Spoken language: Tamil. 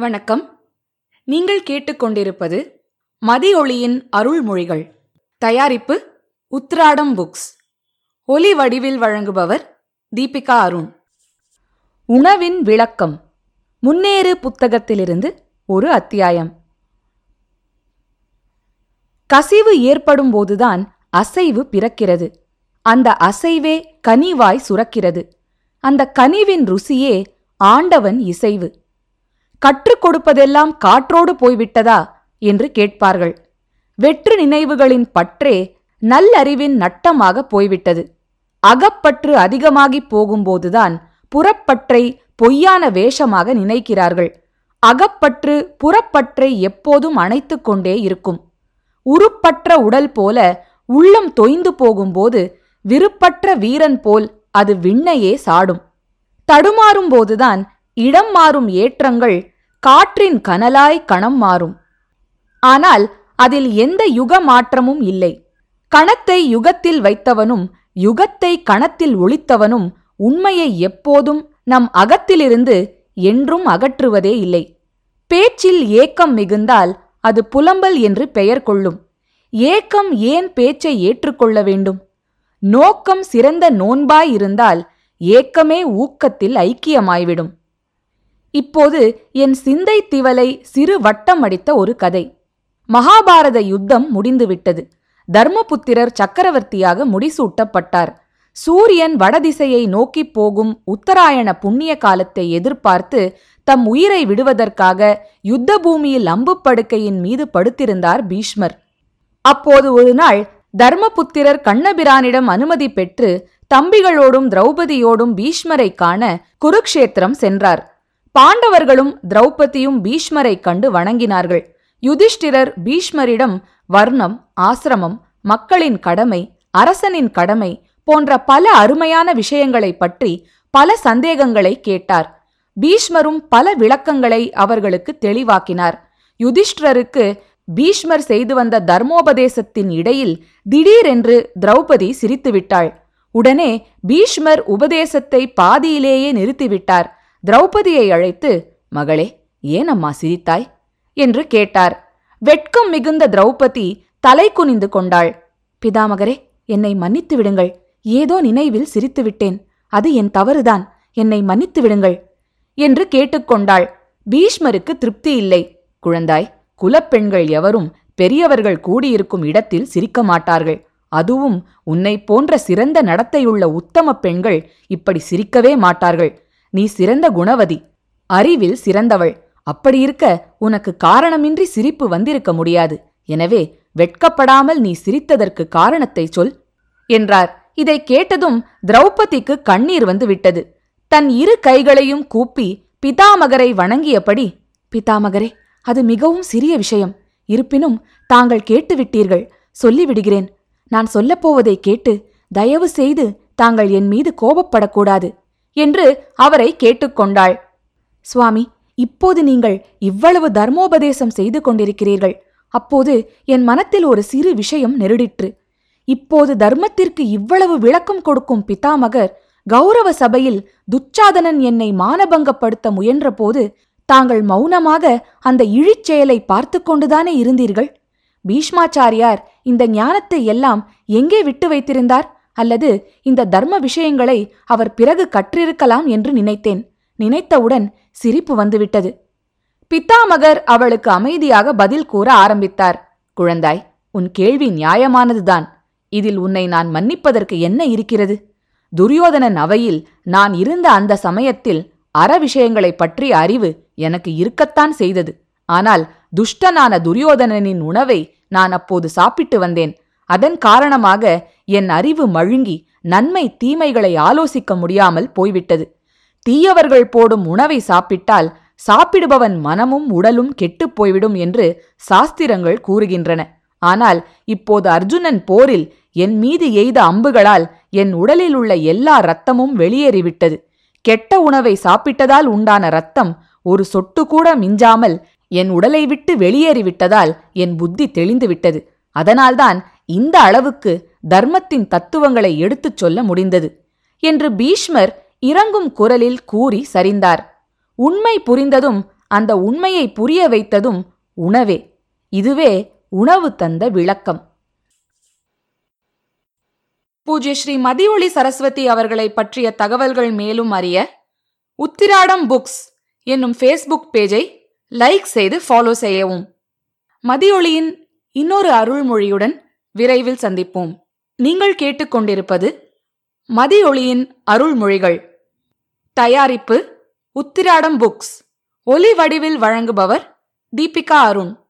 வணக்கம். நீங்கள் கேட்டுக்கொண்டிருப்பது மதியொளியின் அருள்மொழிகள். தயாரிப்பு உத்ராடம் புக்ஸ். ஒலி வடிவில் வழங்குபவர் தீபிகா அருண். உணவின் விளக்கம். முன்னேறு புத்தகத்திலிருந்து ஒரு அத்தியாயம். கசிவு ஏற்படும் போதுதான் அசைவு பிறக்கிறது. அந்த அசைவே கனிவாய் சுரக்கிறது. அந்த கனிவின் ருசியே ஆண்டவன் இசைவு. கற்றுக் கொடுப்பதெல்லாம் காற்றோடு போய்விட்டதா? என்று கேட்பார்கள். வெற்று நினைவுகளின் பற்றே நல்லறிவின் நட்டமாக போய்விட்டது. அகப்பற்று அதிகமாகிப் போகும்போதுதான் புறப்பற்றை பொய்யான வேஷமாக நினைக்கிறார்கள். அகப்பற்று புறப்பற்றை எப்போதும் அணைத்துக்கொண்டே இருக்கும். உருப்பற்ற உடல் போல உள்ளம் தொய்ந்து போகும்போது விருப்பற்ற வீரன் போல் அது விண்ணையே சாடும். தடுமாறும் போதுதான் இடம் மாறும் ஏற்றங்கள் காற்றின் கனலாய் கணம் மாறும். ஆனால் அதில் எந்த யுக மாற்றமும் இல்லை. கணத்தை யுகத்தில் வைத்தவனும் யுகத்தை கணத்தில் ஒழித்தவனும் உண்மையை எப்போதும் நம் அகத்திலிருந்து என்றும் அகற்றுவதே இல்லை. பேச்சில் ஏக்கம் மிகுந்தால் அது புலம்பல் என்று பெயர் கொள்ளும். ஏக்கம் ஏன் பேச்சை ஏற்றுக்கொள்ள வேண்டும்? நோக்கம் சிறந்த நோன்பாய் இருந்தால் ஏக்கமே ஊக்கத்தில் ஐக்கியமாய்விடும். இப்போது என் சிந்தை திவலை சிறு வட்டம் அடித்த ஒரு கதை. மகாபாரத யுத்தம் முடிந்துவிட்டது. தர்மபுத்திரர் சக்கரவர்த்தியாக முடிசூட்டப்பட்டார். சூரியன் வடதிசையை நோக்கிப் போகும் உத்தராயண புண்ணிய காலத்தை எதிர்பார்த்து தம் உயிரை விடுவதற்காக யுத்த பூமியில் அம்பு படுக்கையின் மீது படுத்திருந்தார் பீஷ்மர். அப்போது ஒரு நாள் தர்மபுத்திரர் கண்ணபிரானிடம் அனுமதி பெற்று தம்பிகளோடும் திரௌபதியோடும் பீஷ்மரை காண குருக்ஷேத்திரம் சென்றார். பாண்டவர்களும் திரௌபதியும் பீஷ்மரை கண்டு வணங்கினார்கள். யுதிஷ்டிரர் பீஷ்மரிடம் வர்ணம் ஆசிரமம் மக்களின் கடமை அரசனின் கடமை போன்ற பல அருமையான விஷயங்களைப் பற்றி பல சந்தேகங்களை கேட்டார். பீஷ்மரும் பல விளக்கங்களை அவர்களுக்கு தெளிவாக்கினார். யுதிஷ்டிரருக்கு பீஷ்மர் செய்து வந்த தர்மோபதேசத்தின் இடையில் திடீரென்று திரௌபதி சிரித்துவிட்டாள். உடனே பீஷ்மர் உபதேசத்தை பாதியிலேயே நிறுத்திவிட்டார். திரௌபதியை அழைத்து மகளே ஏன் அம்மா சிரித்தாய்? என்று கேட்டார். வெட்கம் மிகுந்த திரௌபதி தலை குனிந்து கொண்டாள். பிதாமகரே என்னை மன்னித்து விடுங்கள். ஏதோ நினைவில் சிரித்துவிட்டேன் அது என் தவறுதான். என்னை மன்னித்து விடுங்கள் என்று கேட்டுக்கொண்டாள் பீஷ்மருக்கு திருப்தி இல்லை. குழந்தாய் குலப்பெண்கள் எவரும் பெரியவர்கள் கூடியிருக்கும் இடத்தில் சிரிக்க மாட்டார்கள். அதுவும் உன்னை போன்ற சிறந்த நடத்தையுள்ள உத்தம பெண்கள் இப்படி சிரிக்கவே மாட்டார்கள். நீ சிறந்த குணவதி. அறிவில் சிறந்தவள். அப்படியிருக்க உனக்கு காரணமின்றி சிரிப்பு வந்திருக்க முடியாது. எனவே வெட்கப்படாமல் நீ சிரித்ததற்கு காரணத்தை சொல் என்றார். இதை கேட்டதும் திரௌபதிக்கு கண்ணீர் வந்து விட்டது. தன் இரு கைகளையும் கூப்பி பிதாமகரை வணங்கியபடி பிதாமகரே அது மிகவும் சிறிய விஷயம். இருப்பினும் தாங்கள் கேட்டுவிட்டீர்கள். சொல்லிவிடுகிறேன். நான் சொல்லப்போவதை கேட்டு தயவு செய்து தாங்கள் என் மீது கோபப்படக்கூடாது. என்று அவரை கேட்டுக்கொண்டாள். சுவாமி இப்போது நீங்கள் இவ்வளவு தர்மோபதேசம் செய்து கொண்டிருக்கிறீர்கள். அப்போது என் மனத்தில் ஒரு சிறு விஷயம் நெருடிற்று. இப்போது தர்மத்திற்கு இவ்வளவு விளக்கம் கொடுக்கும் பிதாமகர் கௌரவ சபையில் துச்சாதனன் என்னை மானபங்கப்படுத்த முயன்றபோது தாங்கள் மௌனமாக அந்த இழிச்செயலை பார்த்து கொண்டுதானே இருந்தீர்கள்? பீஷ்மாச்சாரியார் இந்த ஞானத்தை எல்லாம் எங்கே விட்டு வைத்திருந்தார்? அல்லது இந்த தர்ம விஷயங்களை அவர் பிறகு கற்றிருக்கலாம் என்று நினைத்தேன். நினைத்தவுடன் சிரிப்பு வந்துவிட்டது. பித்தாமகர் அவளுக்கு அமைதியாக பதில் கூற ஆரம்பித்தார். குழந்தாய் உன் கேள்வி நியாயமானதுதான். இதில் உன்னை நான் மன்னிப்பதற்கு என்ன இருக்கிறது? துரியோதனன் அவையில் நான் இருந்த அந்த சமயத்தில் அற விஷயங்களைப் பற்றிய அறிவு எனக்கு இருக்கத்தான் செய்தது. ஆனால் துஷ்டனான துரியோதனனின் உணவை நான் அப்போது சாப்பிட்டு வந்தேன். அதன் காரணமாக என் அறிவு மழுங்கி நன்மை தீமைகளை ஆலோசிக்க முடியாமல் போய்விட்டது. தீயவர்கள் போடும் உணவை சாப்பிட்டால் சாப்பிடுபவன் மனமும் உடலும் கெட்டுப் போய்விடும் என்று சாஸ்திரங்கள் கூறுகின்றன. ஆனால் இப்போது அர்ஜுனன் போரில் என் மீது எய்த அம்புகளால் என் உடலில் உள்ள எல்லா இரத்தமும் வெளியேறிவிட்டது. கெட்ட உணவை சாப்பிட்டதால் உண்டான இரத்தம் ஒரு சொட்டு கூட மிஞ்சாமல் என் உடலை விட்டு வெளியேறிவிட்டதால் என் புத்தி தெளிந்துவிட்டது. அதனால்தான் இந்த அளவுக்கு தர்மத்தின் தத்துவங்களை எடுத்துச் சொல்ல முடிந்தது என்று பீஷ்மர் இறங்கும் குரலில் கூறி சரிந்தார். உண்மை புரிந்ததும் அந்த உண்மையை புரிய வைத்ததும் உணவே. இதுவே உணவு தந்த விளக்கம். பூஜ்ய ஸ்ரீ மதியொளி சரஸ்வதி அவர்களை பற்றிய தகவல்கள் மேலும் அறிய உத்திராடம் புக்ஸ் என்னும் ஃபேஸ்புக் பேஜை லைக் செய்து ஃபாலோ செய்யவும். மதியொளியின் இன்னொரு அருள்மொழியுடன் விரைவில் சந்திப்போம். நீங்கள் கேட்டுக்கொண்டிருப்பது மதியொளியின் அருள்மொழிகள். தயாரிப்பு உத்திராடம் புக்ஸ். ஒலி வடிவில் வழங்குபவர் தீபிகா அருண்.